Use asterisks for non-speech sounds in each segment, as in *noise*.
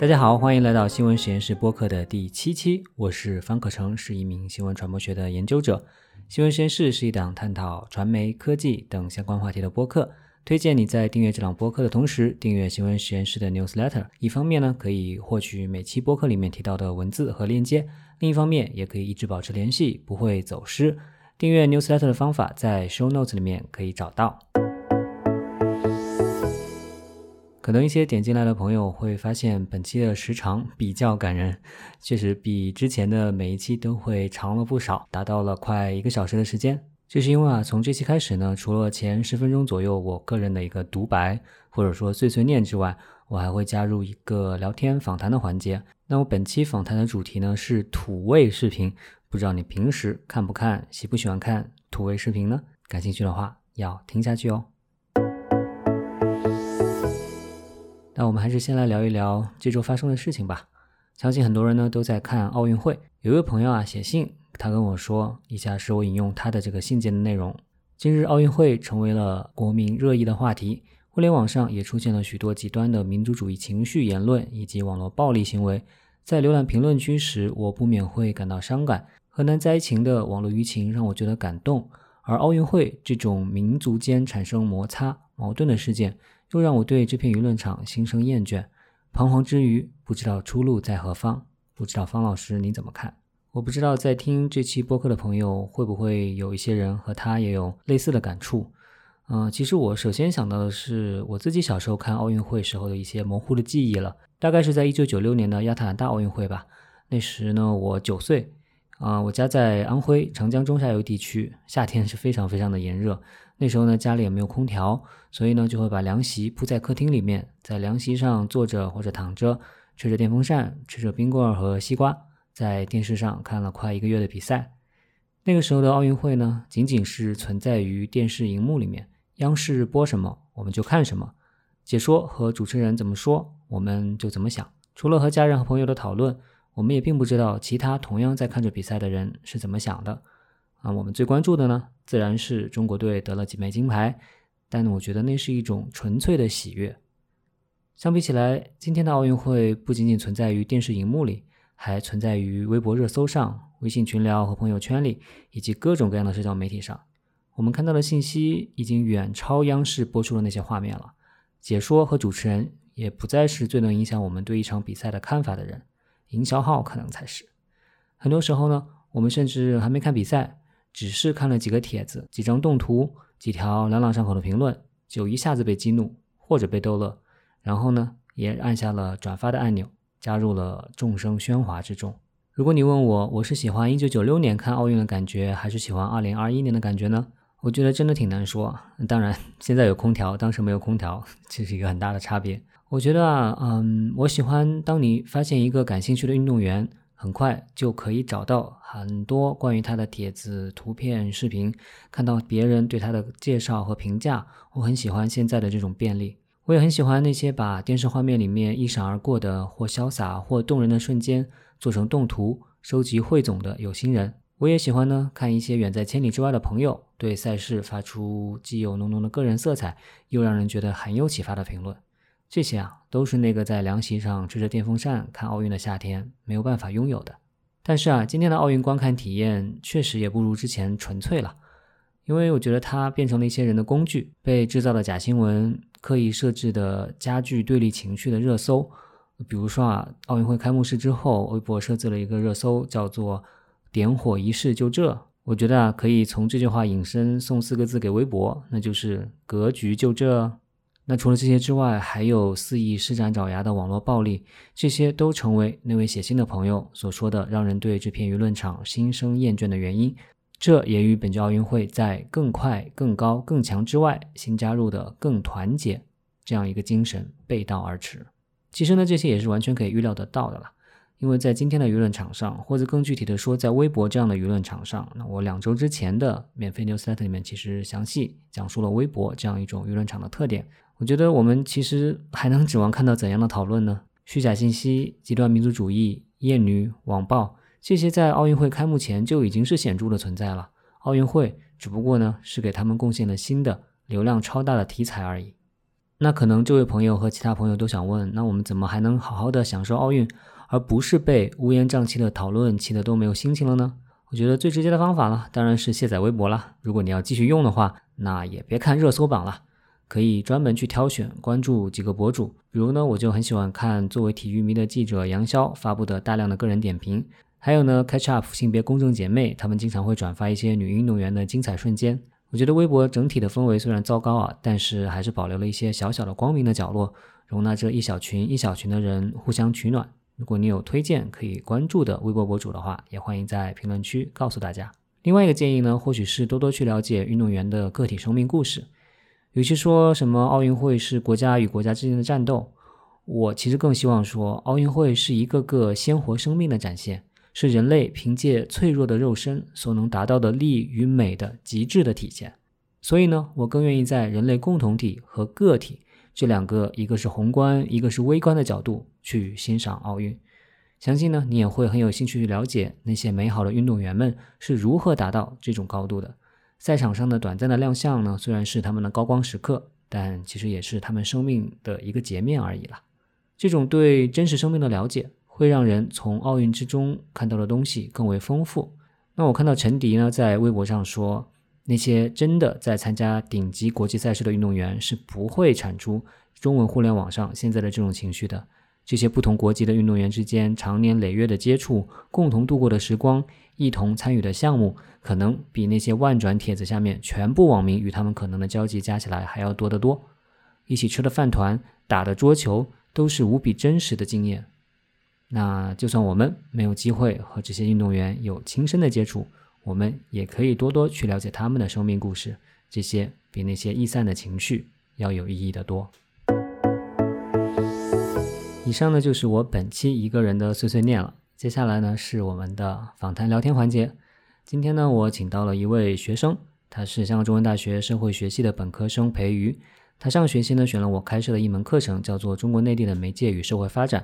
大家好，欢迎来到新闻实验室播客的第七期。我是方可成，是一名新闻传播学的研究者。新闻实验室是一档探讨传媒、科技等相关话题的播客。推荐你在订阅这档播客的同时，订阅新闻实验室的 newsletter。一方面呢，可以获取每期播客里面提到的文字和链接；另一方面，也可以一直保持联系，不会走失。订阅 newsletter 的方法在 show notes 里面可以找到。可能一些点进来的朋友会发现，本期的时长比较感人，确实比之前的每一期都会长了不少，达到了快一个小时的时间。这是因为啊，从这期开始呢，除了前十分钟左右我个人的一个独白或者说碎碎念之外，我还会加入一个聊天访谈的环节。那我本期访谈的主题呢是土味视频，不知道你平时看不看、喜不喜欢看土味视频呢？感兴趣的话要听下去哦。那我们还是先来聊一聊这周发生的事情吧。相信很多人呢都在看奥运会。有一位朋友啊写信，他跟我说，以下是我引用他的这个信件的内容：今日奥运会成为了国民热议的话题，互联网上也出现了许多极端的民族主义情绪言论以及网络暴力行为。在浏览评论区时，我不免会感到伤感。河南灾情的网络舆情让我觉得感动，而奥运会这种民族间产生摩擦矛盾的事件。又让我对这片舆论场心生厌倦，彷徨之余，不知道出路在何方。不知道方老师您怎么看？我不知道在听这期播客的朋友会不会有一些人和他也有类似的感触。嗯，其实我首先想到的是我自己小时候看奥运会时候的一些模糊的记忆了，大概是在一九九六年的亚特兰大奥运会吧。那时呢，我九岁。啊，我家在安徽长江中下游地区，夏天是非常非常的炎热。那时候呢，家里也没有空调，所以呢，就会把凉席铺在客厅里面，在凉席上坐着或者躺着，吹着电风扇，吃着冰棍和西瓜，在电视上看了快一个月的比赛。那个时候的奥运会呢，仅仅是存在于电视荧幕里面，央视播什么我们就看什么，解说和主持人怎么说我们就怎么想，除了和家人和朋友的讨论。我们也并不知道其他同样在看着比赛的人是怎么想的啊。我们最关注的呢，自然是中国队得了几枚金牌，但我觉得那是一种纯粹的喜悦。相比起来，今天的奥运会不仅仅存在于电视荧幕里，还存在于微博热搜上、微信群聊和朋友圈里，以及各种各样的社交媒体上。我们看到的信息已经远超央视播出的那些画面了，解说和主持人也不再是最能影响我们对一场比赛的看法的人。营销号可能才是，很多时候呢，我们甚至还没看比赛，只是看了几个帖子、几张动图、几条朗朗上口的评论，就一下子被激怒或者被逗乐，然后呢，也按下了转发的按钮，加入了众生喧哗之中。如果你问我，我是喜欢一九九六年看奥运的感觉，还是喜欢二零二一年的感觉呢？我觉得真的挺难说。当然，现在有空调，当时没有空调，这是一个很大的差别。我觉得啊，嗯，我喜欢当你发现一个感兴趣的运动员，很快就可以找到很多关于他的帖子、图片、视频，看到别人对他的介绍和评价。我很喜欢现在的这种便利，我也很喜欢那些把电视画面里面一闪而过的或潇洒或动人的瞬间做成动图、收集汇总的有心人。我也喜欢呢，看一些远在千里之外的朋友对赛事发出既有浓浓的个人色彩，又让人觉得很有启发的评论。这些啊，都是那个在凉席上吹着电风扇看奥运的夏天没有办法拥有的。但是啊，今天的奥运观看体验确实也不如之前纯粹了，因为我觉得它变成了一些人的工具，被制造的假新闻、刻意设置的加剧对立情绪的热搜。比如说啊，奥运会开幕式之后，微博设置了一个热搜，叫做“点火仪式就这”。我觉得啊，可以从这句话引申送四个字给微博，那就是“格局就这”。那除了这些之外，还有肆意施展爪牙的网络暴力，这些都成为那位写信的朋友所说的让人对这片舆论场心生厌倦的原因。这也与本届奥运会在更快、更高、更强之外，新加入的更团结这样一个精神背道而驰。其实呢，这些也是完全可以预料得到的了。因为在今天的舆论场上，或者更具体的说，在微博这样的舆论场上，那我两周之前的免费 newsletter 里面其实详细讲述了微博这样一种舆论场的特点。我觉得我们其实还能指望看到怎样的讨论呢？虚假信息、极端民族主义、厌女、网暴，这些在奥运会开幕前就已经是显著的存在了。奥运会只不过呢是给他们贡献了新的流量超大的题材而已。那可能这位朋友和其他朋友都想问，那我们怎么还能好好的享受奥运，而不是被乌烟瘴气的讨论气得都没有心情了呢？我觉得最直接的方法呢，当然是卸载微博了。如果你要继续用的话，那也别看热搜榜了，可以专门去挑选关注几个博主。比如呢，我就很喜欢看作为体育迷的记者杨潇发布的大量的个人点评，还有呢，Catch Up 性别公正姐妹，她们经常会转发一些女运动员的精彩瞬间。我觉得微博整体的氛围虽然糟糕啊，但是还是保留了一些小小的光明的角落，容纳这一小群一小群的人互相取暖。如果你有推荐可以关注的微博博主的话，也欢迎在评论区告诉大家。另外一个建议呢，或许是多多去了解运动员的个体生命故事。与其说什么奥运会是国家与国家之间的战斗，我其实更希望说，奥运会是一个个鲜活生命的展现。是人类凭借脆弱的肉身所能达到的力与美的极致的体现。所以呢，我更愿意在人类共同体和个体这两个，一个是宏观，一个是微观的角度去欣赏奥运。相信呢，你也会很有兴趣去了解那些美好的运动员们是如何达到这种高度的。赛场上的短暂的亮相呢，虽然是他们的高光时刻，但其实也是他们生命的一个截面而已了。这种对真实生命的了解。会让人从奥运之中看到的东西更为丰富。那我看到陈迪呢在微博上说，那些真的在参加顶级国际赛事的运动员是不会产出中文互联网上现在的这种情绪的。这些不同国籍的运动员之间长年累月的接触，共同度过的时光，一同参与的项目，可能比那些万转帖子下面全部网民与他们可能的交集加起来还要多得多。一起吃的饭团，打的桌球，都是无比真实的经验。那就算我们没有机会和这些运动员有亲身的接触，我们也可以多多去了解他们的生命故事，这些比那些易散的情绪要有意义的多。以上呢就是我本期一个人的碎碎念了，接下来呢是我们的访谈聊天环节。今天呢我请到了一位学生，他是香港中文大学社会学系的本科生裴瑜，他上学期呢选了我开设的一门课程，叫做《中国内地的媒介与社会发展》。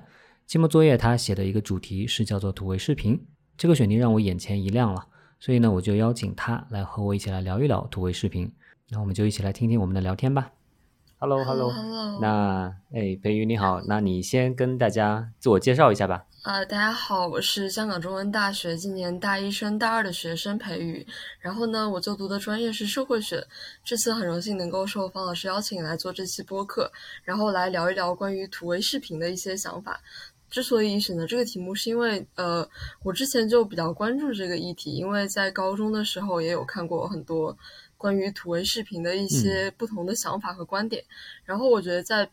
期末作业他写的一个主题是叫做土味视频，这个选题让我眼前一亮了，所以呢我就邀请他来和我一起来聊一聊土味视频，那我们就一起来听听我们的聊天吧。Hello，Hello，那哎，培宇你好，那你先跟大家自我介绍一下吧。啊，大家好，我是香港中文大学今年大一升大二的学生培宇，然后呢我就读的专业是社会学，这次很荣幸能够受方老师邀请来做这期播客，然后来聊一聊关于土味视频的一些想法。之所以选择这个题目，是因为呃，我之前就比较关注这个议题，因为在高中的时候也有看过很多关于土味视频的一些不同的想法和观点，然后我觉得在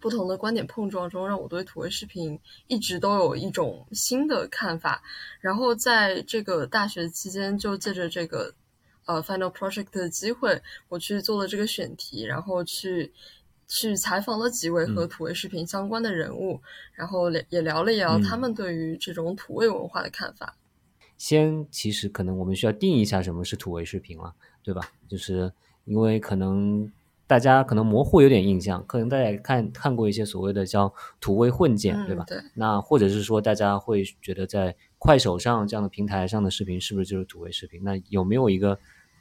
不同的观点碰撞中，让我对土味视频一直都有一种新的看法。然后在这个大学期间，就借着这个呃 final project 的机会，我去做了这个选题，然后去。去采访了几位和土味视频相关的人物，然后也聊了一聊他们对于这种土味文化的看法。先，其实可能我们需要定义一下什么是土味视频了，对吧？就是因为可能大家可能模糊有点印象，可能大家看看过一些所谓的叫土味混剪，对吧？对。那或者是说大家会觉得在快手上这样的平台上的视频是不是就是土味视频？那有没有一个？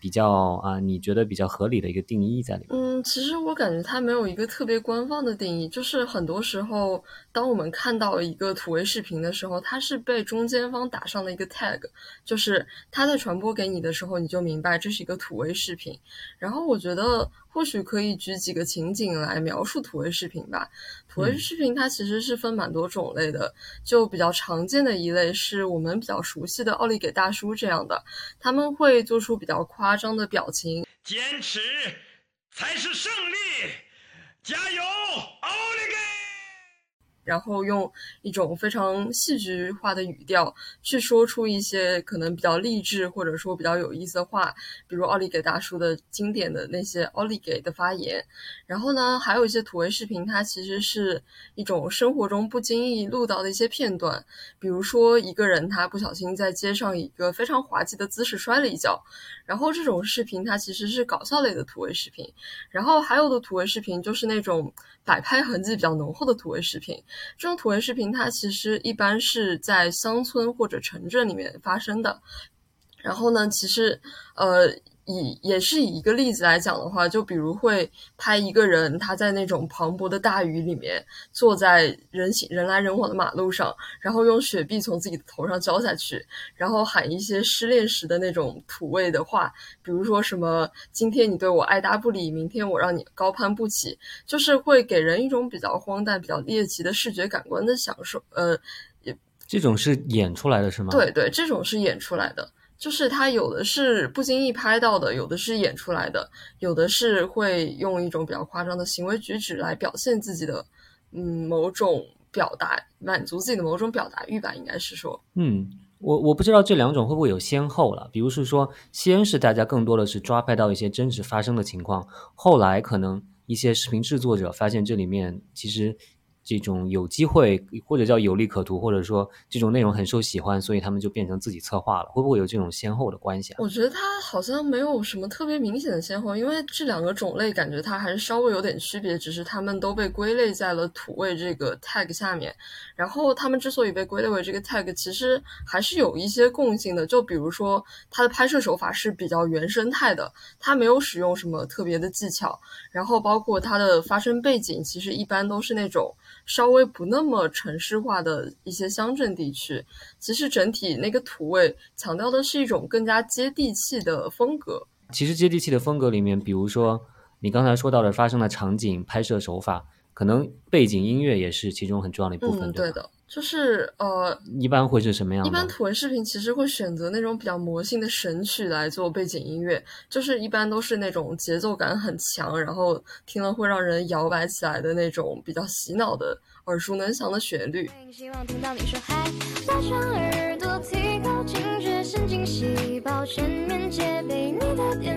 比较啊，你觉得比较合理的一个定义在里面？嗯，其实我感觉它没有一个特别官方的定义，就是很多时候，当我们看到一个土味视频的时候，它是被中间方打上了一个 tag，就是它在传播给你的时候，你就明白这是一个土味视频。然后我觉得。或许可以举几个情景来描述土味视频吧。土味视频它其实是分蛮多种类的，就比较常见的一类是我们比较熟悉的奥利给大叔这样的，他们会做出比较夸张的表情，坚持才是胜利，加油，奥利给！然后用一种非常戏剧化的语调去说出一些可能比较励志或者说比较有意思的话，比如奥利给大叔的经典的那些奥利给的发言。然后呢，还有一些土味视频，它其实是一种生活中不经意录到的一些片段，比如说一个人他不小心在街上一个非常滑稽的姿势摔了一跤，然后这种视频它其实是搞笑类的土味视频。然后还有的土味视频就是那种摆拍痕迹比较浓厚的土味视频。这种土味视频，它其实一般是在乡村或者城镇里面发生的。然后呢，其实，呃，以也是以一个例子来讲的话，就比如会拍一个人他在那种磅礴的大雨里面，坐在人行人来人往的马路上，然后用雪碧从自己的头上浇下去，然后喊一些失恋时的那种土味的话，比如说什么“今天你对我爱答不理，明天我让你高攀不起”，就是会给人一种比较荒诞、比较猎奇的视觉感官的享受。呃，这种是演出来的是吗？对对，这种是演出来的。就是他有的是不经意拍到的，有的是演出来的，有的是会用一种比较夸张的行为举止来表现自己的，嗯，某种表达，满足自己的某种表达欲吧，应该是说，嗯，我我不知道这两种会不会有先后了，比如是说，先是大家更多的是抓拍到一些真实发生的情况，后来可能一些视频制作者发现这里面其实。这种有机会或者叫有利可图，或者说这种内容很受喜欢，所以他们就变成自己策划了，会不会有这种先后的关系啊？我觉得它好像没有什么特别明显的先后，因为这两个种类感觉它还是稍微有点区别，只是他们都被归类在了土味这个 tag 下面。然后他们之所以被归类为这个 tag，其实还是有一些共性的，就比如说它的拍摄手法是比较原生态的，它没有使用什么特别的技巧，然后包括它的发生背景，其实一般都是那种。稍微不那么城市化的一些乡镇地区，其实整体那个土味强调的是一种更加接地气的风格。其实接地气的风格里面，比如说你刚才说到的发生的场景、拍摄手法，可能背景音乐也是其中很重要的一部分。嗯，对的。就是呃，一般会是什么样？一般图文视频其实会选择那种比较魔性的神曲来做背景音乐，就是一般都是那种节奏感很强，然后听了会让人摇摆起来的那种比较洗脑的、耳熟能详的旋律。嗯嗯。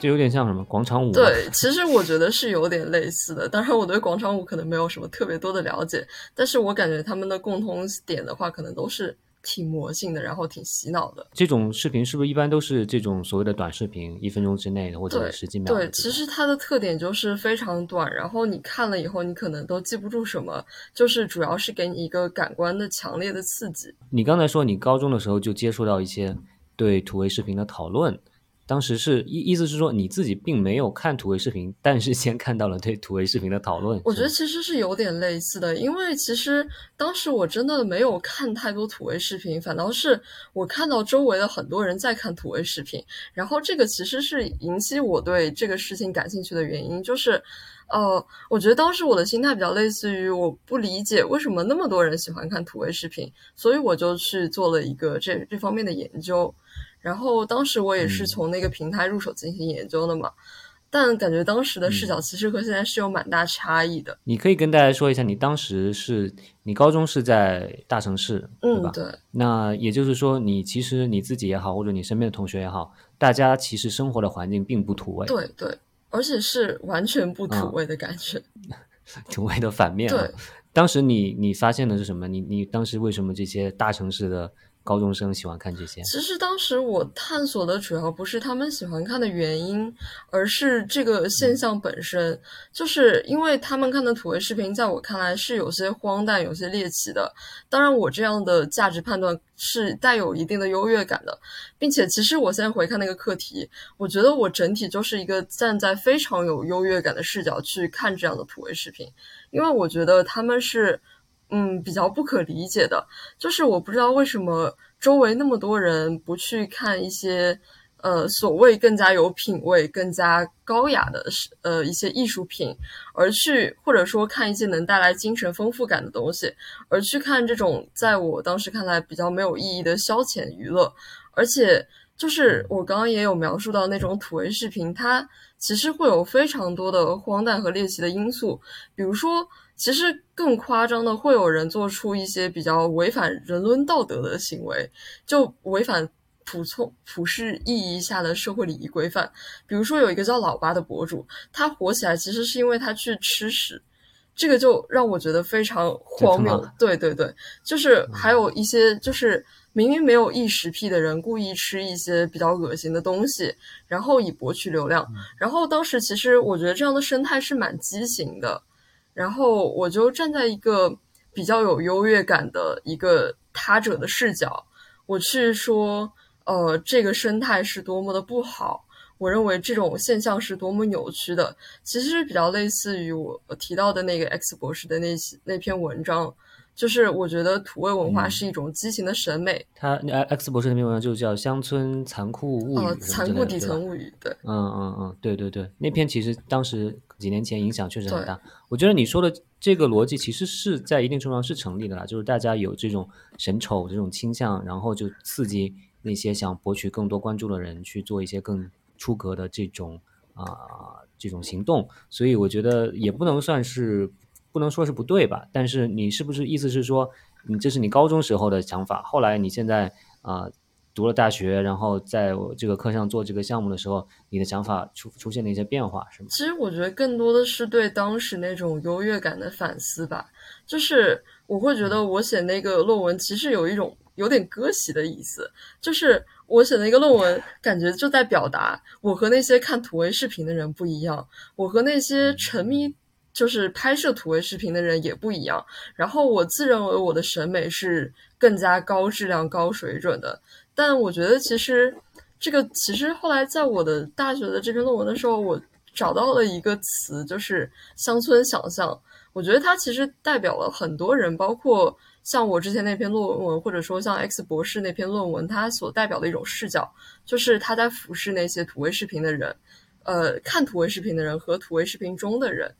就有点像什么广场舞？对，其实我觉得是有点类似的。当然，我对广场舞可能没有什么特别多的了解，但是我感觉他们的共通点的话，可能都是挺魔性的，然后挺洗脑的。这种视频是不是一般都是这种所谓的短视频，一分钟之内的或者十几秒？对，其实它的特点就是非常短，然后你看了以后，你可能都记不住什么，就是主要是给你一个感官的强烈的刺激。你刚才说你高中的时候就接触到一些对土味视频的讨论。当时是意意思是说你自己并没有看土味视频，但是先看到了对土味视频的讨论。我觉得其实是有点类似的，因为其实当时我真的没有看太多土味视频，反倒是我看到周围的很多人在看土味视频，然后这个其实是引起我对这个事情感兴趣的原因，就是，呃，我觉得当时我的心态比较类似于我不理解为什么那么多人喜欢看土味视频，所以我就去做了一个这这方面的研究。然后当时我也是从那个平台入手进行研究的嘛，但感觉当时的视角其实和现在是有蛮大差异的。你可以跟大家说一下，你当时是你高中是在大城市，对吧？对。那也就是说，你其实你自己也好，或者你身边的同学也好，大家其实生活的环境并不土味。对对，而且是完全不土味的感觉，*laughs* 土味的反面。对。当时你你发现的是什么？你你当时为什么这些大城市的？高中生喜欢看这些。其实当时我探索的主要不是他们喜欢看的原因，而是这个现象本身。就是因为他们看的土味视频，在我看来是有些荒诞、有些猎奇的。当然，我这样的价值判断是带有一定的优越感的，并且，其实我现在回看那个课题，我觉得我整体就是一个站在非常有优越感的视角去看这样的土味视频，因为我觉得他们是。嗯，比较不可理解的，就是我不知道为什么周围那么多人不去看一些，呃，所谓更加有品位、更加高雅的，呃，一些艺术品，而去或者说看一些能带来精神丰富感的东西，而去看这种在我当时看来比较没有意义的消遣娱乐，而且就是我刚刚也有描述到那种土味视频，它其实会有非常多的荒诞和猎奇的因素，比如说。其实更夸张的，会有人做出一些比较违反人伦道德的行为，就违反普通普世意义下的社会礼仪规范。比如说，有一个叫老八的博主，他火起来其实是因为他去吃屎，这个就让我觉得非常荒谬。对对对，就是还有一些就是明明没有异食癖的人，故意吃一些比较恶心的东西，然后以博取流量。然后当时其实我觉得这样的生态是蛮畸形的。然后我就站在一个比较有优越感的一个他者的视角，我去说，呃，这个生态是多么的不好。我认为这种现象是多么扭曲的，其实是比较类似于我提到的那个 X 博士的那些那篇文章，就是我觉得土味文化是一种畸形的审美。他 X 博士那篇文章就叫《乡村残酷物语》，残酷底层物语，对，嗯嗯嗯，对对对，那篇其实当时几年前影响确实很大。我觉得你说的这个逻辑其实是在一定程度上是成立的啦，就是大家有这种审丑这种倾向，然后就刺激那些想博取更多关注的人去做一些更。出格的这种啊这种行动，所以我觉得也不能算是不能说是不对吧？但是你是不是意思是说，你这是你高中时候的想法，后来你现在啊读了大学，然后在我这个课上做这个项目的时候，你的想法出出现了一些变化，是吗？其实我觉得更多的是对当时那种优越感的反思吧，就是我会觉得我写那个论文其实有一种有点割席的意思，就是。我写的一个论文，感觉就在表达我和那些看土味视频的人不一样，我和那些沉迷就是拍摄土味视频的人也不一样。然后我自认为我的审美是更加高质量、高水准的，但我觉得其实这个其实后来在我的大学的这篇论文的时候，我找到了一个词，就是乡村想象。我觉得它其实代表了很多人，包括。像我之前那篇论文，或者说像 X 博士那篇论文，它所代表的一种视角，就是他在俯视那些土味视频的人，呃，看土味视频的人和土味视频中的人，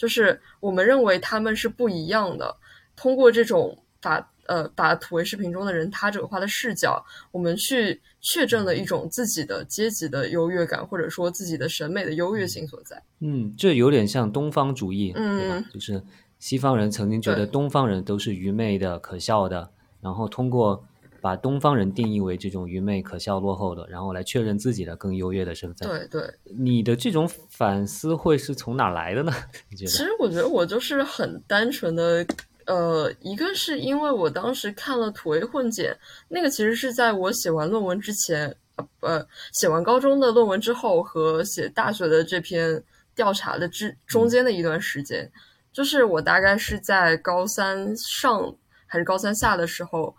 就是我们认为他们是不一样的。通过这种把呃把土味视频中的人他者化的视角，我们去确证了一种自己的阶级的优越感，或者说自己的审美的优越性所在。嗯，这有点像东方主义，对吧？就是。西方人曾经觉得东方人都是愚昧的、可笑的，然后通过把东方人定义为这种愚昧、可笑、落后的，然后来确认自己的更优越的身份。对对，你的这种反思会是从哪来的呢？*laughs* 你觉得？其实我觉得我就是很单纯的，呃，一个是因为我当时看了土味混剪，那个其实是在我写完论文之前，呃，写完高中的论文之后和写大学的这篇调查的之中间的一段时间。就是我大概是在高三上还是高三下的时候，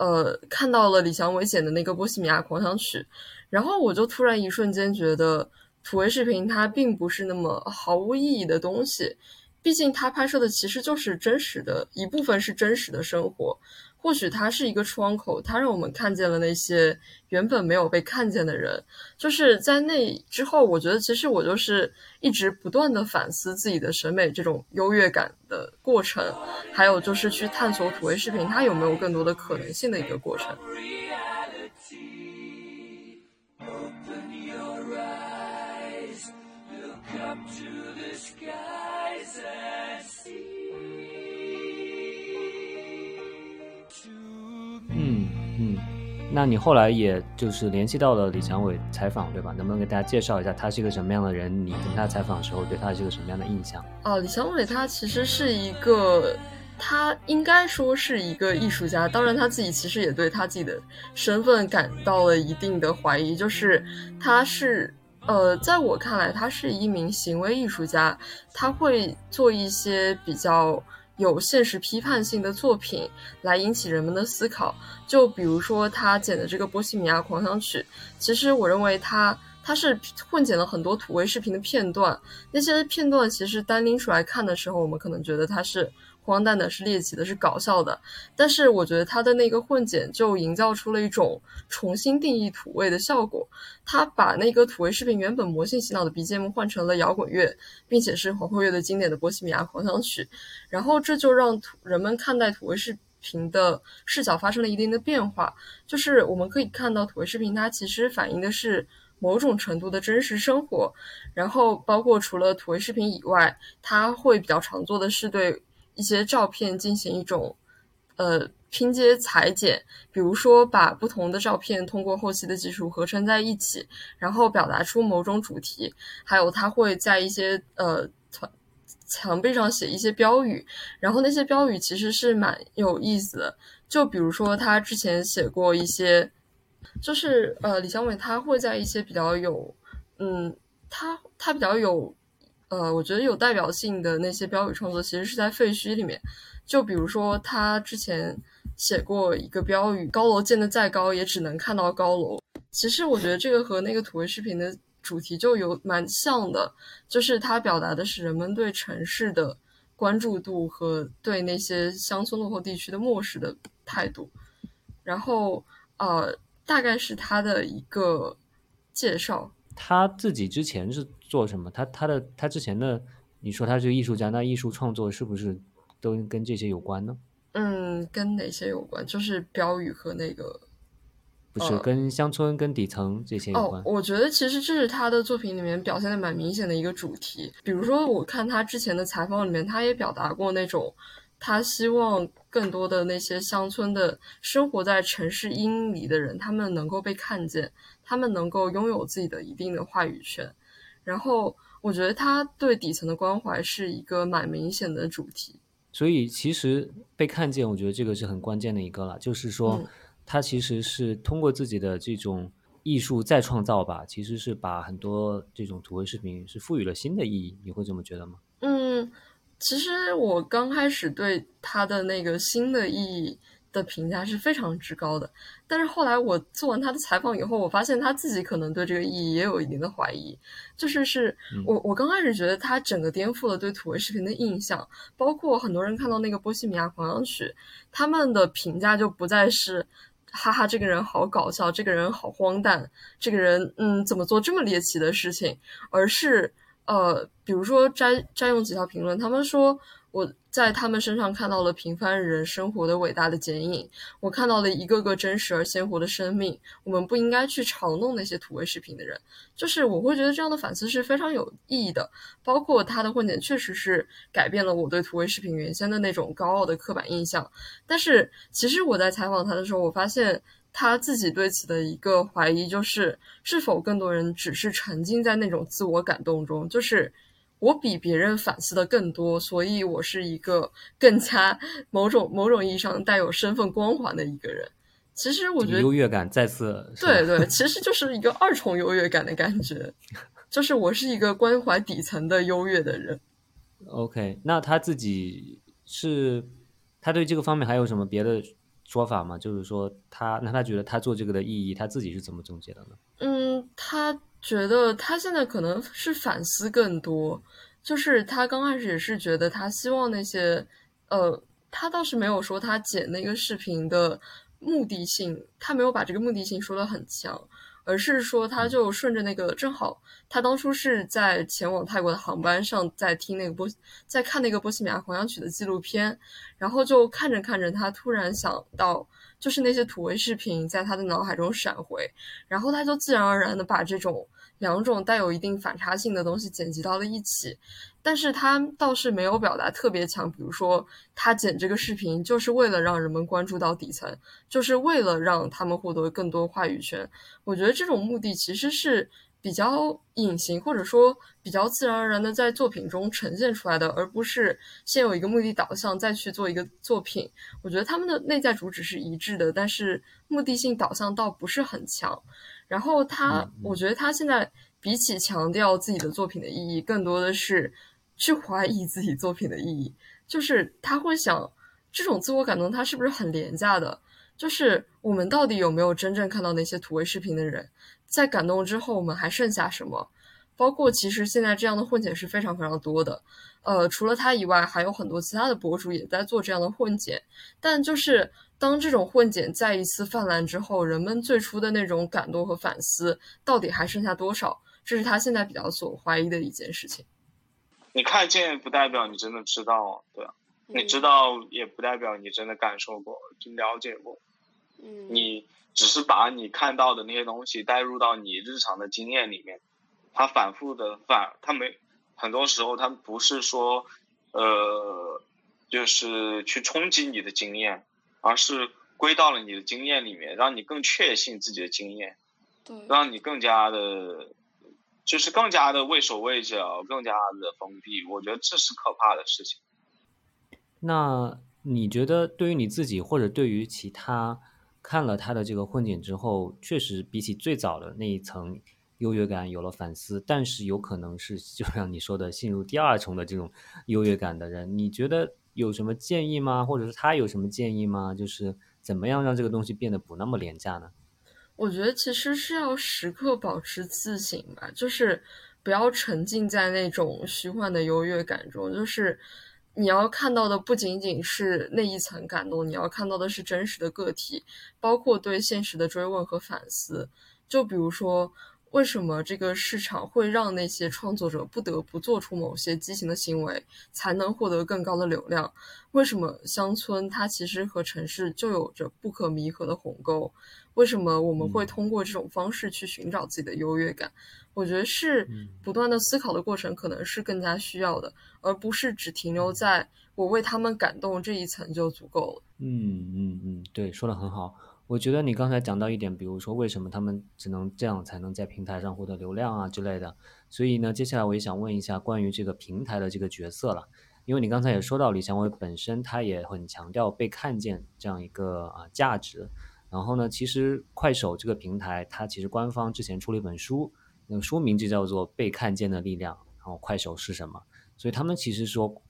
呃，看到了李祥伟剪的那个《波西米亚狂想曲》，然后我就突然一瞬间觉得土味视频它并不是那么毫无意义的东西，毕竟它拍摄的其实就是真实的一部分是真实的生活。或许它是一个窗口，它让我们看见了那些原本没有被看见的人。就是在那之后，我觉得其实我就是一直不断的反思自己的审美这种优越感的过程，还有就是去探索土味视频它有没有更多的可能性的一个过程。那你后来也就是联系到了李强伟采访，对吧？能不能给大家介绍一下他是一个什么样的人？你跟他采访的时候，对他是个什么样的印象？哦，李强伟他其实是一个，他应该说是一个艺术家。当然，他自己其实也对他自己的身份感到了一定的怀疑。就是他是，呃，在我看来，他是一名行为艺术家，他会做一些比较。有现实批判性的作品来引起人们的思考，就比如说他剪的这个《波西米亚狂想曲》，其实我认为他他是混剪了很多土味视频的片段，那些片段其实单拎出来看的时候，我们可能觉得他是。荒诞的是猎奇的，是搞笑的，但是我觉得他的那个混剪就营造出了一种重新定义土味的效果。他把那个土味视频原本魔性洗脑的 BGM 换成了摇滚乐，并且是皇后乐队经典的《波西米亚狂想曲》，然后这就让土人们看待土味视频的视角发生了一定的变化。就是我们可以看到土味视频它其实反映的是某种程度的真实生活，然后包括除了土味视频以外，他会比较常做的是对。一些照片进行一种呃拼接裁剪，比如说把不同的照片通过后期的技术合成在一起，然后表达出某种主题。还有他会在一些呃墙墙壁上写一些标语，然后那些标语其实是蛮有意思的。就比如说他之前写过一些，就是呃李小伟他会在一些比较有嗯他他比较有。呃，我觉得有代表性的那些标语创作，其实是在废墟里面。就比如说他之前写过一个标语：“高楼建得再高，也只能看到高楼。”其实我觉得这个和那个土味视频的主题就有蛮像的，就是它表达的是人们对城市的关注度和对那些乡村落后地区的漠视的态度。然后呃，大概是他的一个介绍。他自己之前是做什么？他他的他之前的，你说他是艺术家，那艺术创作是不是都跟这些有关呢？嗯，跟哪些有关？就是标语和那个，不是跟乡村、跟底层这些有关。哦，我觉得其实这是他的作品里面表现的蛮明显的一个主题。比如说，我看他之前的采访里面，他也表达过那种。他希望更多的那些乡村的生活在城市阴里的人，他们能够被看见，他们能够拥有自己的一定的话语权。然后，我觉得他对底层的关怀是一个蛮明显的主题。所以，其实被看见，我觉得这个是很关键的一个了。就是说，他其实是通过自己的这种艺术再创造吧，其实是把很多这种土味视频是赋予了新的意义。你会这么觉得吗？嗯。其实我刚开始对他的那个新的意义的评价是非常之高的，但是后来我做完他的采访以后，我发现他自己可能对这个意义也有一定的怀疑。就是是我我刚开始觉得他整个颠覆了对土味视频的印象，包括很多人看到那个《波西米亚狂想曲》，他们的评价就不再是哈哈这个人好搞笑，这个人好荒诞，这个人嗯怎么做这么猎奇的事情，而是。呃，比如说摘摘用几条评论，他们说我在他们身上看到了平凡人生活的伟大的剪影，我看到了一个个真实而鲜活的生命。我们不应该去嘲弄那些土味视频的人，就是我会觉得这样的反思是非常有意义的。包括他的混剪确实是改变了我对土味视频原先的那种高傲的刻板印象。但是其实我在采访他的时候，我发现。他自己对此的一个怀疑，就是是否更多人只是沉浸在那种自我感动中，就是我比别人反思的更多，所以我是一个更加某种某种意义上带有身份光环的一个人。其实我觉得优越感再次对对，*laughs* 其实就是一个二重优越感的感觉，就是我是一个关怀底层的优越的人。OK，那他自己是他对这个方面还有什么别的？说法吗，就是说他那他觉得他做这个的意义，他自己是怎么总结的呢？嗯，他觉得他现在可能是反思更多，就是他刚开始也是觉得他希望那些，呃，他倒是没有说他剪那个视频的目的性，他没有把这个目的性说的很强。而是说，他就顺着那个，正好他当初是在前往泰国的航班上，在听那个波，在看那个波西米亚狂想曲的纪录片，然后就看着看着，他突然想到，就是那些土味视频在他的脑海中闪回，然后他就自然而然的把这种两种带有一定反差性的东西剪辑到了一起。但是他倒是没有表达特别强，比如说他剪这个视频就是为了让人们关注到底层，就是为了让他们获得更多话语权。我觉得这种目的其实是比较隐形，或者说比较自然而然的在作品中呈现出来的，而不是先有一个目的导向再去做一个作品。我觉得他们的内在主旨是一致的，但是目的性导向倒不是很强。然后他，我觉得他现在比起强调自己的作品的意义，更多的是。去怀疑自己作品的意义，就是他会想，这种自我感动，他是不是很廉价的？就是我们到底有没有真正看到那些土味视频的人，在感动之后，我们还剩下什么？包括其实现在这样的混剪是非常非常多的，呃，除了他以外，还有很多其他的博主也在做这样的混剪。但就是当这种混剪再一次泛滥之后，人们最初的那种感动和反思，到底还剩下多少？这是他现在比较所怀疑的一件事情。你看见不代表你真的知道，对啊？你知道也不代表你真的感受过、就了解过。嗯，你只是把你看到的那些东西带入到你日常的经验里面，它反复的反，它没很多时候它不是说，呃，就是去冲击你的经验，而是归到了你的经验里面，让你更确信自己的经验，对，让你更加的。就是更加的畏手畏脚，更加的封闭，我觉得这是可怕的事情。那你觉得，对于你自己，或者对于其他看了他的这个混剪之后，确实比起最早的那一层优越感有了反思，但是有可能是就像你说的，陷入第二重的这种优越感的人，你觉得有什么建议吗？或者是他有什么建议吗？就是怎么样让这个东西变得不那么廉价呢？我觉得其实是要时刻保持自省吧，就是不要沉浸在那种虚幻的优越感中。就是你要看到的不仅仅是那一层感动，你要看到的是真实的个体，包括对现实的追问和反思。就比如说。为什么这个市场会让那些创作者不得不做出某些畸形的行为，才能获得更高的流量？为什么乡村它其实和城市就有着不可弥合的鸿沟？为什么我们会通过这种方式去寻找自己的优越感？我觉得是不断的思考的过程，可能是更加需要的，而不是只停留在我为他们感动这一层就足够了。嗯嗯嗯，对，说的很好。我觉得你刚才讲到一点，比如说为什么他们只能这样才能在平台上获得流量啊之类的，所以呢，接下来我也想问一下关于这个平台的这个角色了，因为你刚才也说到李祥伟本身他也很强调被看见这样一个啊价值，然后呢，其实快手这个平台它其实官方之前出了一本书，那个书名就叫做《被看见的力量》，然后快手是什么？所以他们其实说，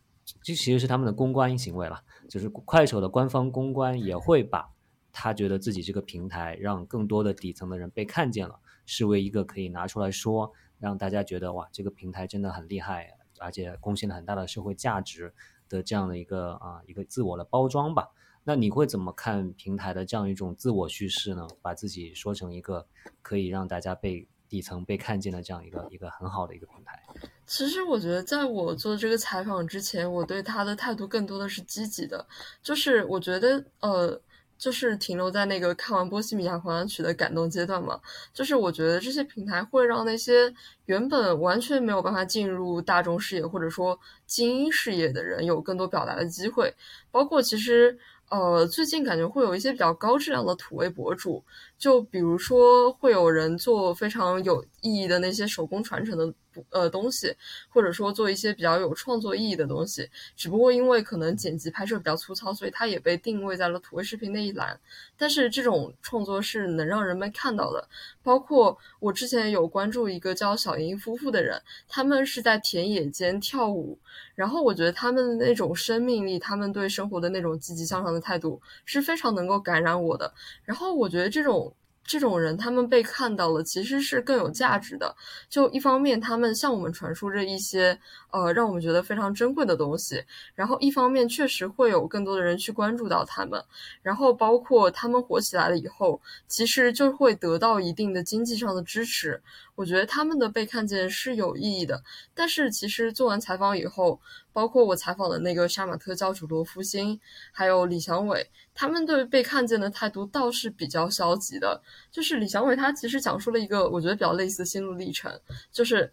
这其实是他们的公关行为了，就是快手的官方公关也会把。他觉得自己这个平台让更多的底层的人被看见了，视为一个可以拿出来说，让大家觉得哇，这个平台真的很厉害，而且贡献了很大的社会价值的这样的一个啊一个自我的包装吧。那你会怎么看平台的这样一种自我叙事呢？把自己说成一个可以让大家被底层被看见的这样一个一个很好的一个平台。其实我觉得，在我做这个采访之前，我对他的态度更多的是积极的，就是我觉得呃。就是停留在那个看完《波西米亚狂想曲》的感动阶段嘛。就是我觉得这些平台会让那些原本完全没有办法进入大众视野或者说精英视野的人有更多表达的机会。包括其实呃，最近感觉会有一些比较高质量的土味博主，就比如说会有人做非常有意义的那些手工传承的。呃，东西，或者说做一些比较有创作意义的东西，只不过因为可能剪辑拍摄比较粗糙，所以它也被定位在了土味视频那一栏。但是这种创作是能让人们看到的。包括我之前有关注一个叫小莹夫妇的人，他们是在田野间跳舞，然后我觉得他们的那种生命力，他们对生活的那种积极向上的态度是非常能够感染我的。然后我觉得这种。这种人，他们被看到了，其实是更有价值的。就一方面，他们向我们传输着一些呃，让我们觉得非常珍贵的东西；然后一方面，确实会有更多的人去关注到他们。然后，包括他们火起来了以后，其实就会得到一定的经济上的支持。我觉得他们的被看见是有意义的。但是，其实做完采访以后，包括我采访的那个杀马特教主罗福星，还有李祥伟。他们对被看见的态度倒是比较消极的，就是李祥伟他其实讲述了一个我觉得比较类似的心路历程，就是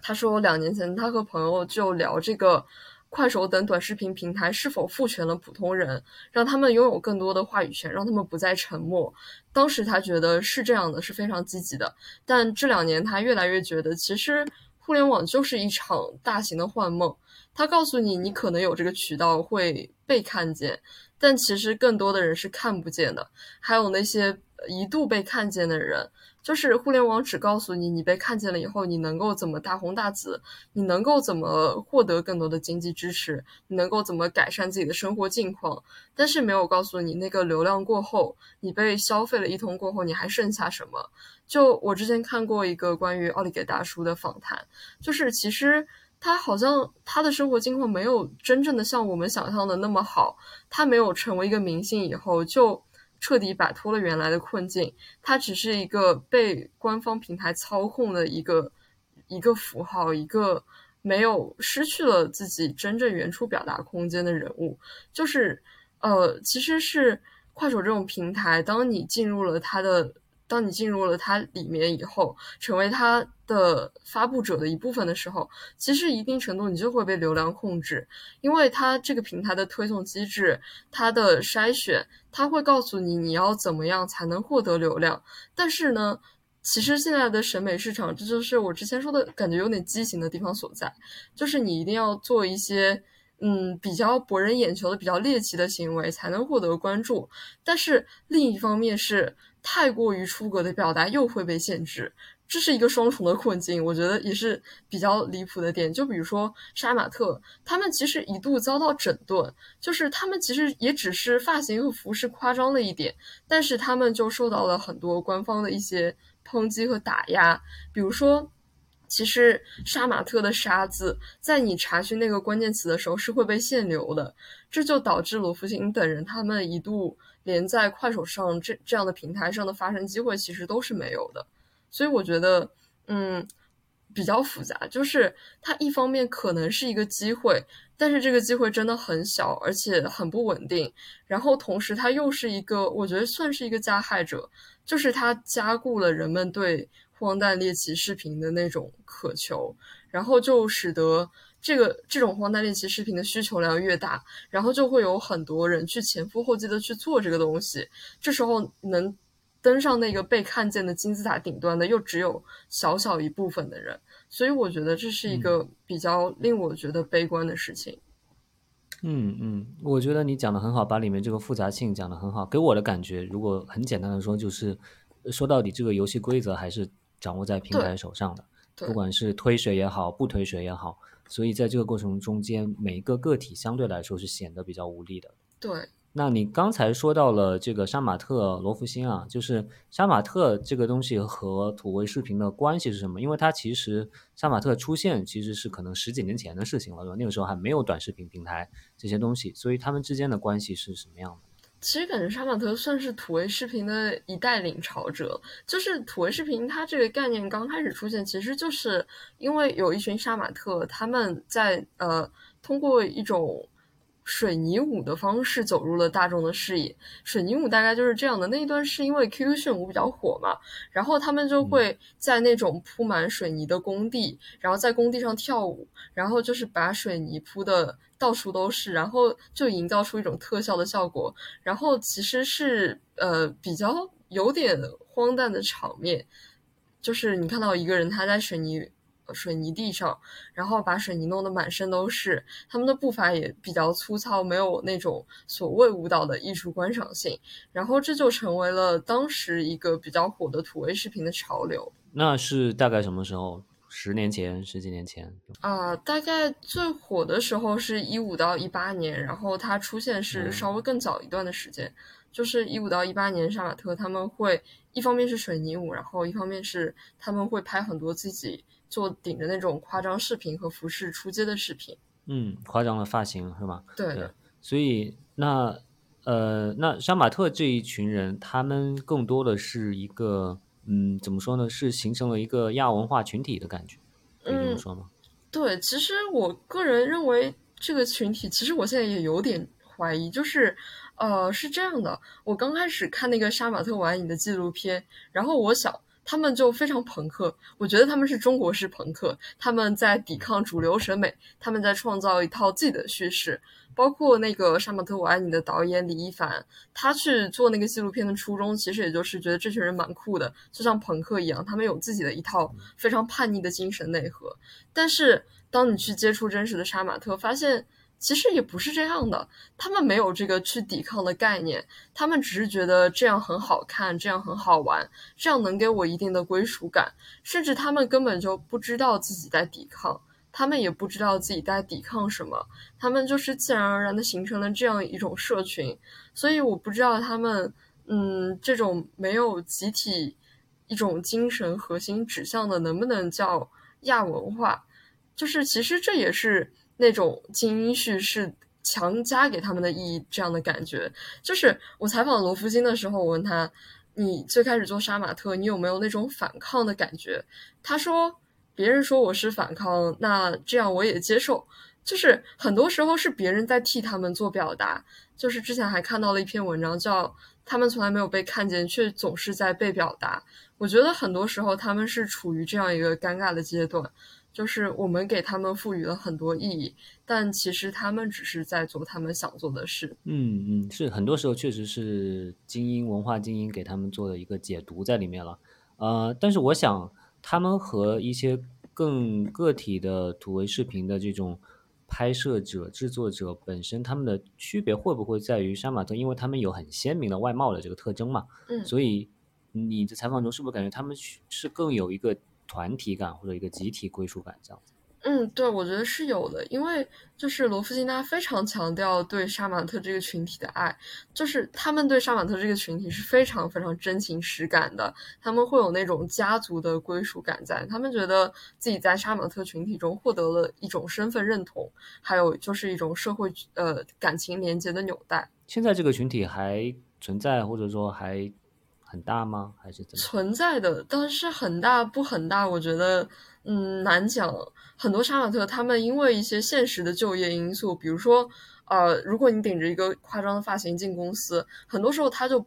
他说两年前他和朋友就聊这个快手等短视频平台是否赋权了普通人，让他们拥有更多的话语权，让他们不再沉默。当时他觉得是这样的，是非常积极的，但这两年他越来越觉得，其实互联网就是一场大型的幻梦，他告诉你你可能有这个渠道会被看见。但其实更多的人是看不见的，还有那些一度被看见的人，就是互联网只告诉你，你被看见了以后，你能够怎么大红大紫，你能够怎么获得更多的经济支持，你能够怎么改善自己的生活境况，但是没有告诉你，那个流量过后，你被消费了一通过后，你还剩下什么？就我之前看过一个关于奥利给大叔的访谈，就是其实。他好像他的生活境况没有真正的像我们想象的那么好。他没有成为一个明星以后就彻底摆脱了原来的困境。它只是一个被官方平台操控的一个一个符号，一个没有失去了自己真正原初表达空间的人物。就是呃，其实是快手这种平台，当你进入了它的。当你进入了它里面以后，成为它的发布者的一部分的时候，其实一定程度你就会被流量控制，因为它这个平台的推送机制，它的筛选，它会告诉你你要怎么样才能获得流量。但是呢，其实现在的审美市场，这就是我之前说的感觉有点畸形的地方所在，就是你一定要做一些嗯比较博人眼球的、比较猎奇的行为，才能获得关注。但是另一方面是。太过于出格的表达又会被限制，这是一个双重的困境，我觉得也是比较离谱的点。就比如说杀马特，他们其实一度遭到整顿，就是他们其实也只是发型和服饰夸张了一点，但是他们就受到了很多官方的一些抨击和打压。比如说，其实杀马特的“杀”字，在你查询那个关键词的时候是会被限流的，这就导致罗福星等人他们一度连在快手上这这样的平台上的发声机会其实都是没有的。所以我觉得，嗯，比较复杂。就是它一方面可能是一个机会，但是这个机会真的很小，而且很不稳定。然后同时，它又是一个，我觉得算是一个加害者，就是它加固了人们对荒诞猎奇视频的那种渴求，然后就使得这个这种荒诞猎奇视频的需求量越大，然后就会有很多人去前赴后继的去做这个东西。这时候能。登上那个被看见的金字塔顶端的，又只有小小一部分的人，所以我觉得这是一个比较令我觉得悲观的事情。嗯嗯，我觉得你讲的很好，把里面这个复杂性讲的很好。给我的感觉，如果很简单的说，就是说到底，这个游戏规则还是掌握在平台手上的，不管是推水也好，不推水也好，所以在这个过程中间，每一个个体相对来说是显得比较无力的。对。那你刚才说到了这个杀马特罗福星啊，就是杀马特这个东西和土味视频的关系是什么？因为它其实杀马特出现其实是可能十几年前的事情了，对吧？那个时候还没有短视频平台这些东西，所以他们之间的关系是什么样的？其实感觉杀马特算是土味视频的一代领潮者，就是土味视频它这个概念刚开始出现，其实就是因为有一群杀马特他们在呃通过一种。水泥舞的方式走入了大众的视野。水泥舞大概就是这样的。那一段是因为 QQ 炫舞比较火嘛，然后他们就会在那种铺满水泥的工地，然后在工地上跳舞，然后就是把水泥铺的到处都是，然后就营造出一种特效的效果。然后其实是呃比较有点荒诞的场面，就是你看到一个人他在水泥。水泥地上，然后把水泥弄得满身都是。他们的步伐也比较粗糙，没有那种所谓舞蹈的艺术观赏性。然后这就成为了当时一个比较火的土味视频的潮流。那是大概什么时候？十年前、十几年前？啊，大概最火的时候是一五到一八年，然后它出现是稍微更早一段的时间，就是一五到一八年，杀马特他们会一方面是水泥舞，然后一方面是他们会拍很多自己。做顶着那种夸张视频和服饰出街的视频，嗯，夸张的发型是吗？对，所以那呃，那杀马特这一群人，他们更多的是一个，嗯，怎么说呢？是形成了一个亚文化群体的感觉，可以这么说吗？对，其实我个人认为这个群体，其实我现在也有点怀疑，就是呃，是这样的，我刚开始看那个杀马特玩影的纪录片，然后我想。他们就非常朋克，我觉得他们是中国式朋克，他们在抵抗主流审美，他们在创造一套自己的叙事。包括那个《杀马特我爱你》的导演李一凡，他去做那个纪录片的初衷，其实也就是觉得这群人蛮酷的，就像朋克一样，他们有自己的一套非常叛逆的精神内核。但是当你去接触真实的杀马特，发现。其实也不是这样的，他们没有这个去抵抗的概念，他们只是觉得这样很好看，这样很好玩，这样能给我一定的归属感，甚至他们根本就不知道自己在抵抗，他们也不知道自己在抵抗什么，他们就是自然而然的形成了这样一种社群，所以我不知道他们，嗯，这种没有集体一种精神核心指向的，能不能叫亚文化？就是其实这也是。那种精英叙事强加给他们的意义，这样的感觉，就是我采访罗福金的时候，我问他：“你最开始做杀马特，你有没有那种反抗的感觉？”他说：“别人说我是反抗，那这样我也接受。就是很多时候是别人在替他们做表达。就是之前还看到了一篇文章，叫《他们从来没有被看见，却总是在被表达》。我觉得很多时候他们是处于这样一个尴尬的阶段。”就是我们给他们赋予了很多意义，但其实他们只是在做他们想做的事。嗯嗯，是很多时候确实是精英文化精英给他们做的一个解读在里面了。呃，但是我想他们和一些更个体的土味视频的这种拍摄者、制作者本身，他们的区别会不会在于杀马特？因为他们有很鲜明的外貌的这个特征嘛。嗯，所以。你的采访中是不是感觉他们是更有一个团体感或者一个集体归属感这样子？嗯，对，我觉得是有的，因为就是罗夫金他非常强调对杀马特这个群体的爱，就是他们对杀马特这个群体是非常非常真情实感的，他们会有那种家族的归属感在，他们觉得自己在杀马特群体中获得了一种身份认同，还有就是一种社会呃感情连接的纽带。现在这个群体还存在，或者说还很大吗？还是？存在的，但是很大不很大，我觉得嗯难讲。很多杀马特，他们因为一些现实的就业因素，比如说，呃，如果你顶着一个夸张的发型进公司，很多时候他就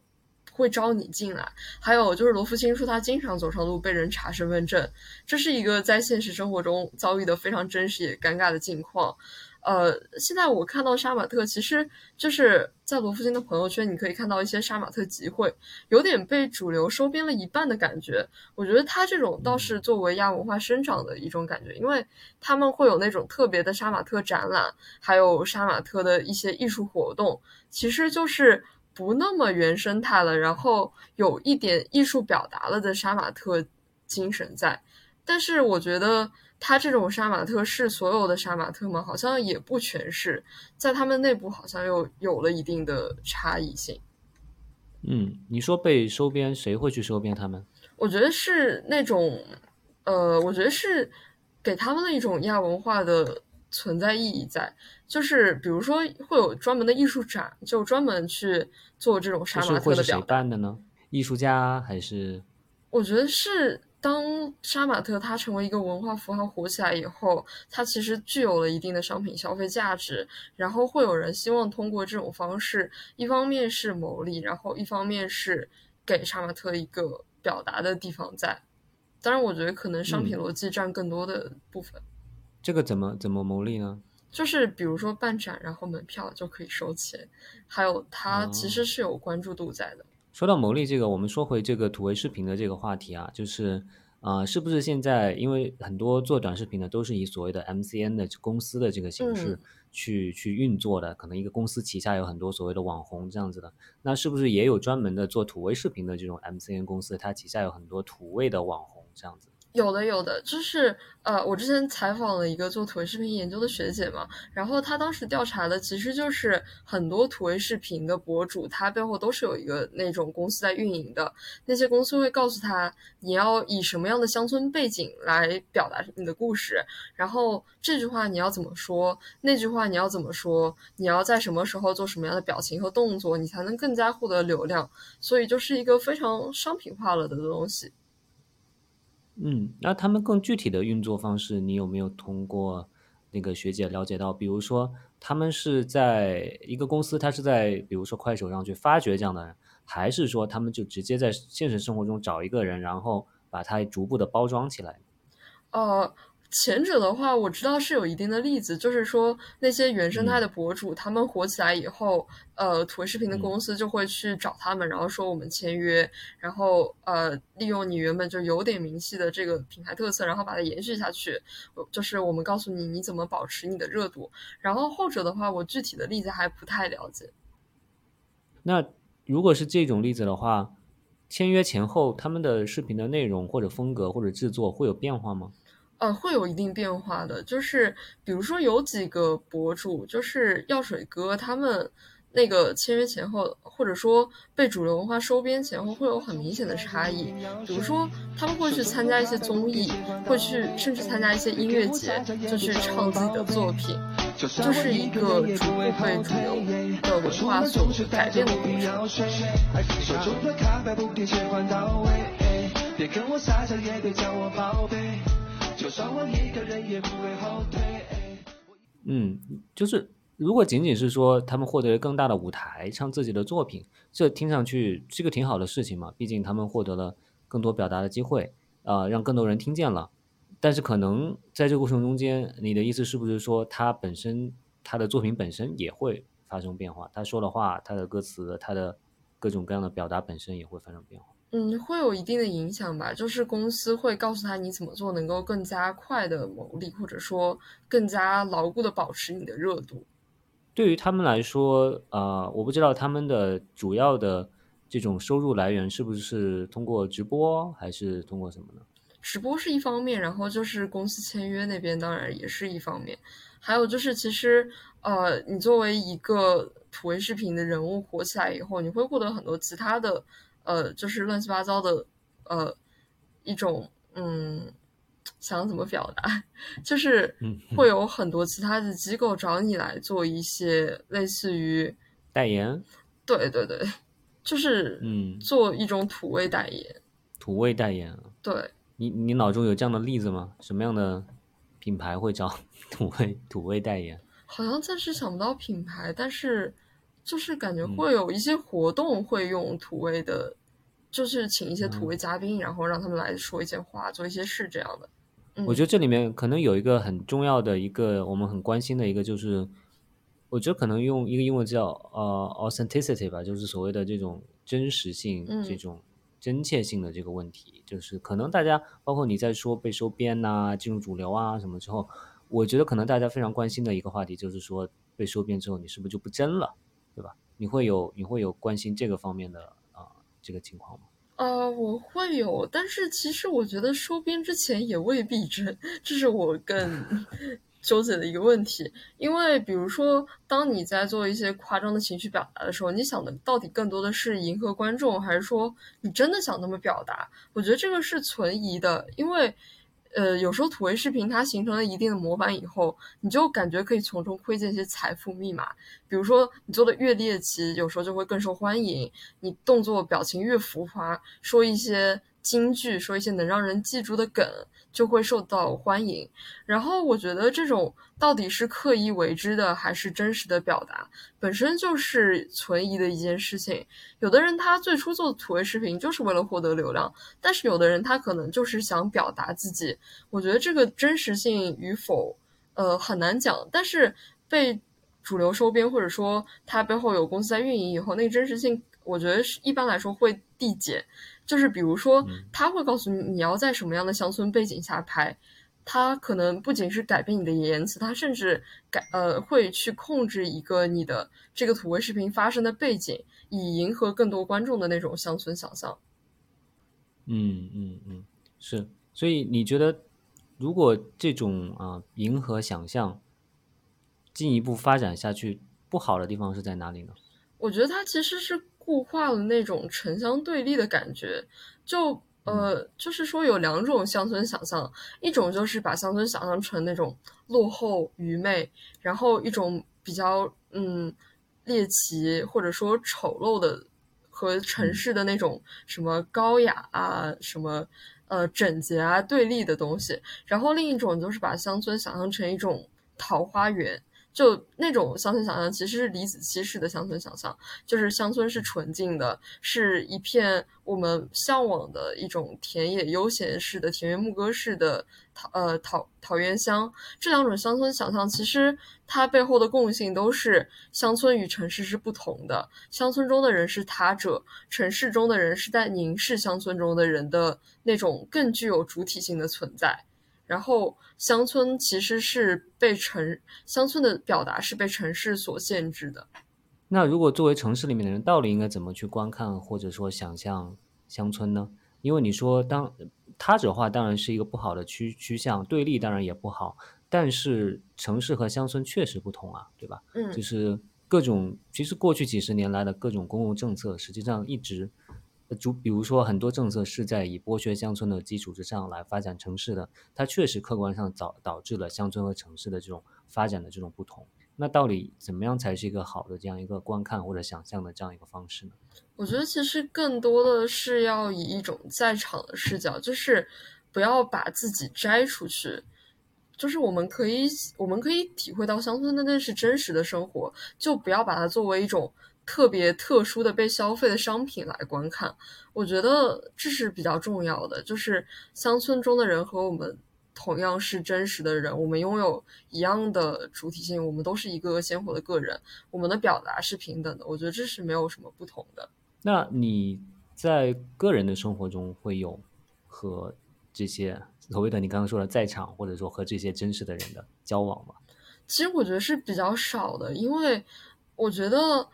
会招你进来。还有就是罗福清说，他经常走上路被人查身份证，这是一个在现实生活中遭遇的非常真实也尴尬的境况。呃，现在我看到杀马特，其实就是在罗福金的朋友圈，你可以看到一些杀马特集会，有点被主流收编了一半的感觉。我觉得他这种倒是作为亚文化生长的一种感觉，因为他们会有那种特别的杀马特展览，还有杀马特的一些艺术活动，其实就是不那么原生态了，然后有一点艺术表达了的杀马特精神在。但是我觉得。他这种杀马特是所有的杀马特吗？好像也不全是，在他们内部好像又有了一定的差异性。嗯，你说被收编，谁会去收编他们？我觉得是那种，呃，我觉得是给他们的一种亚文化的存在意义在，就是比如说会有专门的艺术展，就专门去做这种杀马特的表。谁办的呢？艺术家还是？我觉得是。当杀马特它成为一个文化符号火起来以后，它其实具有了一定的商品消费价值，然后会有人希望通过这种方式，一方面是牟利，然后一方面是给杀马特一个表达的地方在。当然，我觉得可能商品逻辑占更多的部分。这个怎么怎么牟利呢？就是比如说办展，然后门票就可以收钱，还有它其实是有关注度在的。说到牟利这个，我们说回这个土味视频的这个话题啊，就是啊，是不是现在因为很多做短视频的都是以所谓的 MCN 的公司的这个形式去去运作的，可能一个公司旗下有很多所谓的网红这样子的，那是不是也有专门的做土味视频的这种 MCN 公司，它旗下有很多土味的网红这样子？有的，有的，就是呃，我之前采访了一个做土味视频研究的学姐嘛，然后她当时调查的其实就是很多土味视频的博主，他背后都是有一个那种公司在运营的，那些公司会告诉他你要以什么样的乡村背景来表达你的故事，然后这句话你要怎么说，那句话你要怎么说，你要在什么时候做什么样的表情和动作，你才能更加获得流量，所以就是一个非常商品化了的东西。嗯，那他们更具体的运作方式，你有没有通过那个学姐了解到？比如说，他们是在一个公司，他是在比如说快手上去发掘这样的人，还是说他们就直接在现实生活中找一个人，然后把他逐步的包装起来？哦。前者的话，我知道是有一定的例子，就是说那些原生态的博主，他们火起来以后，呃，土味视频的公司就会去找他们，然后说我们签约，然后呃，利用你原本就有点名气的这个品牌特色，然后把它延续下去。就是我们告诉你你怎么保持你的热度。然后后者的话，我具体的例子还不太了解。那如果是这种例子的话，签约前后他们的视频的内容或者风格或者制作会有变化吗？呃，会有一定变化的，就是比如说有几个博主，就是药水哥他们那个签约前后，或者说被主流文化收编前后，会有很明显的差异。比如说他们会去参加一些综艺，会去甚至参加一些音乐节，就去唱自己的作品，就是一个逐步被主流的文化所改变的过程。就算我一个人也不会后退嗯，就是如果仅仅是说他们获得了更大的舞台，唱自己的作品，这听上去是个挺好的事情嘛。毕竟他们获得了更多表达的机会，啊，让更多人听见了。但是可能在这个过程中间，你的意思是不是说他本身他的作品本身也会发生变化？他说的话，他的歌词，他的各种各样的表达本身也会发生变化？嗯，会有一定的影响吧。就是公司会告诉他你怎么做能够更加快的牟利，或者说更加牢固的保持你的热度。对于他们来说，呃，我不知道他们的主要的这种收入来源是不是通过直播，还是通过什么呢？直播是一方面，然后就是公司签约那边当然也是一方面，还有就是其实呃，你作为一个土味视频的人物火起来以后，你会获得很多其他的呃，就是乱七八糟的呃一种嗯，想怎么表达，*laughs* 就是会有很多其他的机构找你来做一些类似于代言，对对对，就是嗯，做一种土味代言，土味代言，对。你你脑中有这样的例子吗？什么样的品牌会找 *laughs* 土味土味代言？好像暂时想不到品牌，但是就是感觉会有一些活动会用土味的，就是请一些土味嘉宾，然后让他们来说一些话，做一些事这样的。我觉得这里面可能有一个很重要的一个我们很关心的一个，就是我觉得可能用一个英文叫呃 authenticity 吧，就是所谓的这种真实性这种。真切性的这个问题，就是可能大家，包括你在说被收编呐、进入主流啊什么之后，我觉得可能大家非常关心的一个话题，就是说被收编之后，你是不是就不真了，对吧？你会有你会有关心这个方面的啊这个情况吗？呃，我会有，但是其实我觉得收编之前也未必真，*laughs* 这是我更。*laughs* 纠结的一个问题，因为比如说，当你在做一些夸张的情绪表达的时候，你想的到底更多的是迎合观众，还是说你真的想那么表达？我觉得这个是存疑的，因为，呃，有时候土味视频它形成了一定的模板以后，你就感觉可以从中窥见一些财富密码。比如说，你做的越猎奇，有时候就会更受欢迎；你动作表情越浮夸，说一些金句，说一些能让人记住的梗。就会受到欢迎，然后我觉得这种到底是刻意为之的还是真实的表达，本身就是存疑的一件事情。有的人他最初做土味视频就是为了获得流量，但是有的人他可能就是想表达自己。我觉得这个真实性与否，呃，很难讲。但是被主流收编，或者说他背后有公司在运营以后，那个真实性，我觉得是一般来说会递减。就是比如说，他会告诉你你要在什么样的乡村背景下拍，他可能不仅是改变你的言辞，他甚至改呃会去控制一个你的这个土味视频发生的背景，以迎合更多观众的那种乡村想象。嗯嗯嗯，是。所以你觉得，如果这种啊迎合想象进一步发展下去，不好的地方是在哪里呢？我觉得它其实是。固化了那种城乡对立的感觉，就呃，就是说有两种乡村想象，一种就是把乡村想象成那种落后愚昧，然后一种比较嗯猎奇或者说丑陋的和城市的那种什么高雅啊什么呃整洁啊对立的东西，然后另一种就是把乡村想象成一种桃花源。就那种乡村想象，其实是李子柒式的乡村想象，就是乡村是纯净的，是一片我们向往的一种田野悠闲式的田园牧歌式的桃呃桃桃源乡。这两种乡村想象，其实它背后的共性都是乡村与城市是不同的，乡村中的人是他者，城市中的人是在凝视乡村中的人的那种更具有主体性的存在。然后，乡村其实是被城乡村的表达是被城市所限制的。那如果作为城市里面的人，到底应该怎么去观看或者说想象乡村呢？因为你说当他者化当然是一个不好的趋趋向，对立当然也不好。但是城市和乡村确实不同啊，对吧？嗯，就是各种其实过去几十年来的各种公共政策，实际上一直。就比如说，很多政策是在以剥削乡村的基础之上来发展城市的，它确实客观上导导致了乡村和城市的这种发展的这种不同。那到底怎么样才是一个好的这样一个观看或者想象的这样一个方式呢？我觉得其实更多的是要以一种在场的视角，就是不要把自己摘出去，就是我们可以我们可以体会到乡村的那是真实的生活，就不要把它作为一种。特别特殊的被消费的商品来观看，我觉得这是比较重要的。就是乡村中的人和我们同样是真实的人，我们拥有一样的主体性，我们都是一个鲜活的个人，我们的表达是平等的。我觉得这是没有什么不同的。那你在个人的生活中会有和这些所谓的你刚刚说的在场，或者说和这些真实的人的交往吗？其实我觉得是比较少的，因为我觉得。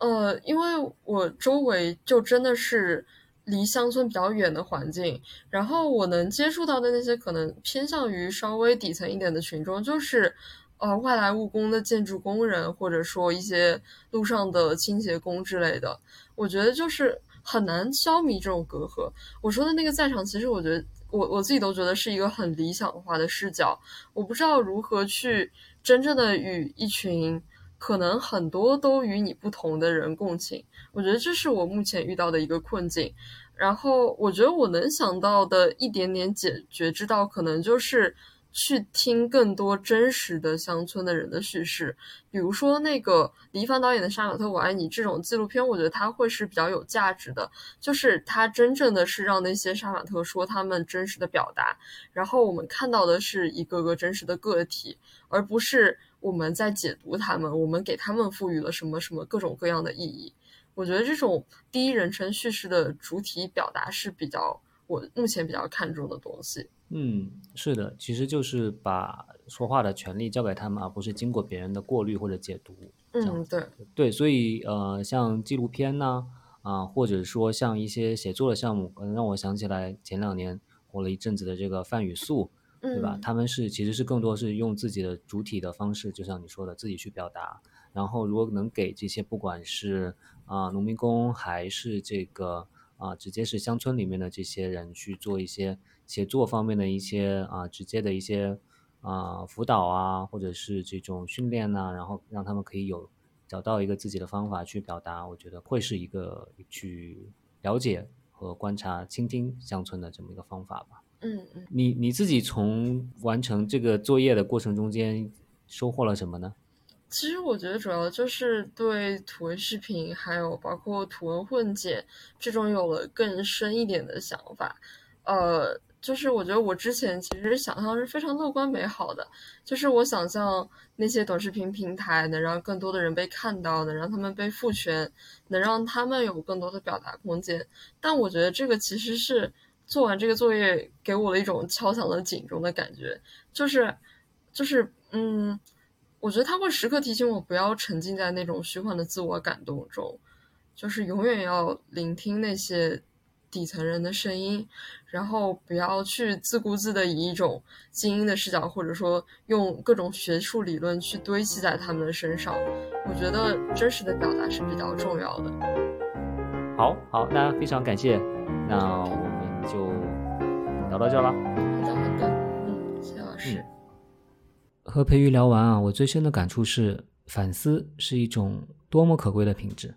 呃，因为我周围就真的是离乡村比较远的环境，然后我能接触到的那些可能偏向于稍微底层一点的群众，就是呃外来务工的建筑工人，或者说一些路上的清洁工之类的。我觉得就是很难消弭这种隔阂。我说的那个在场，其实我觉得我我自己都觉得是一个很理想化的视角。我不知道如何去真正的与一群。可能很多都与你不同的人共情，我觉得这是我目前遇到的一个困境。然后，我觉得我能想到的一点点解决之道，可能就是去听更多真实的乡村的人的叙事。比如说那个黎凡导演的《杀马特我爱你》这种纪录片，我觉得它会是比较有价值的。就是它真正的是让那些杀马特说他们真实的表达，然后我们看到的是一个个真实的个体，而不是。我们在解读他们，我们给他们赋予了什么什么各种各样的意义。我觉得这种第一人称叙事的主体表达是比较我目前比较看重的东西。嗯，是的，其实就是把说话的权利交给他们，而不是经过别人的过滤或者解读。嗯，对对，所以呃，像纪录片呢，啊，或者说像一些写作的项目，可能让我想起来前两年火了一阵子的这个范语素。对吧？他们是其实是更多是用自己的主体的方式，就像你说的，自己去表达。然后如果能给这些不管是啊农民工还是这个啊直接是乡村里面的这些人去做一些写作方面的一些啊直接的一些啊辅导啊，或者是这种训练呐，然后让他们可以有找到一个自己的方法去表达，我觉得会是一个去了解和观察、倾听乡村的这么一个方法吧。嗯嗯，你你自己从完成这个作业的过程中间收获了什么呢？其实我觉得主要就是对图文视频，还有包括图文混剪这种有了更深一点的想法。呃，就是我觉得我之前其实想象是非常乐观美好的，就是我想象那些短视频平台能让更多的人被看到，能让他们被赋权，能让他们有更多的表达空间。但我觉得这个其实是。做完这个作业，给我了一种敲响了警钟的感觉，就是，就是，嗯，我觉得他会时刻提醒我不要沉浸在那种虚幻的自我感动中，就是永远要聆听那些底层人的声音，然后不要去自顾自的以一种精英的视角，或者说用各种学术理论去堆砌在他们的身上。我觉得真实的表达是比较重要的。好好，那非常感谢，那们。就聊到这了。好的，好的，嗯，谢老师。和培育聊完啊，我最深的感触是，反思是一种多么可贵的品质。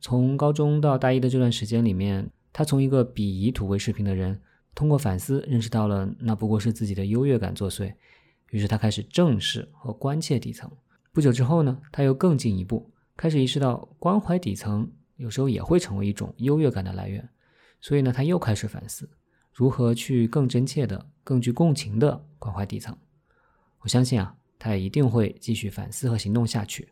从高中到大一的这段时间里面，他从一个比以土为视频的人，通过反思认识到了那不过是自己的优越感作祟，于是他开始正视和关切底层。不久之后呢，他又更进一步，开始意识到关怀底层有时候也会成为一种优越感的来源。所以呢，他又开始反思，如何去更真切的、更具共情的关怀底层。我相信啊，他也一定会继续反思和行动下去。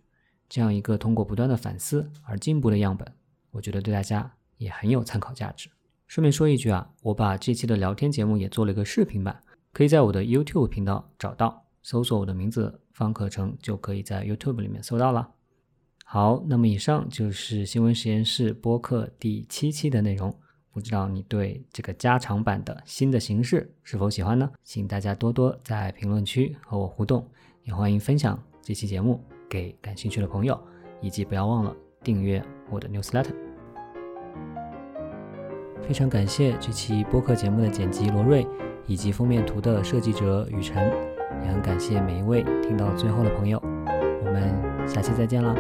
这样一个通过不断的反思而进步的样本，我觉得对大家也很有参考价值。顺便说一句啊，我把这期的聊天节目也做了一个视频版，可以在我的 YouTube 频道找到，搜索我的名字方可成，就可以在 YouTube 里面搜到了。好，那么以上就是新闻实验室播客第七期的内容。不知道你对这个加长版的新的形式是否喜欢呢？请大家多多在评论区和我互动，也欢迎分享这期节目给感兴趣的朋友，以及不要忘了订阅我的 newsletter。非常感谢这期播客节目的剪辑罗瑞，以及封面图的设计者雨辰，也很感谢每一位听到最后的朋友。我们下期再见啦！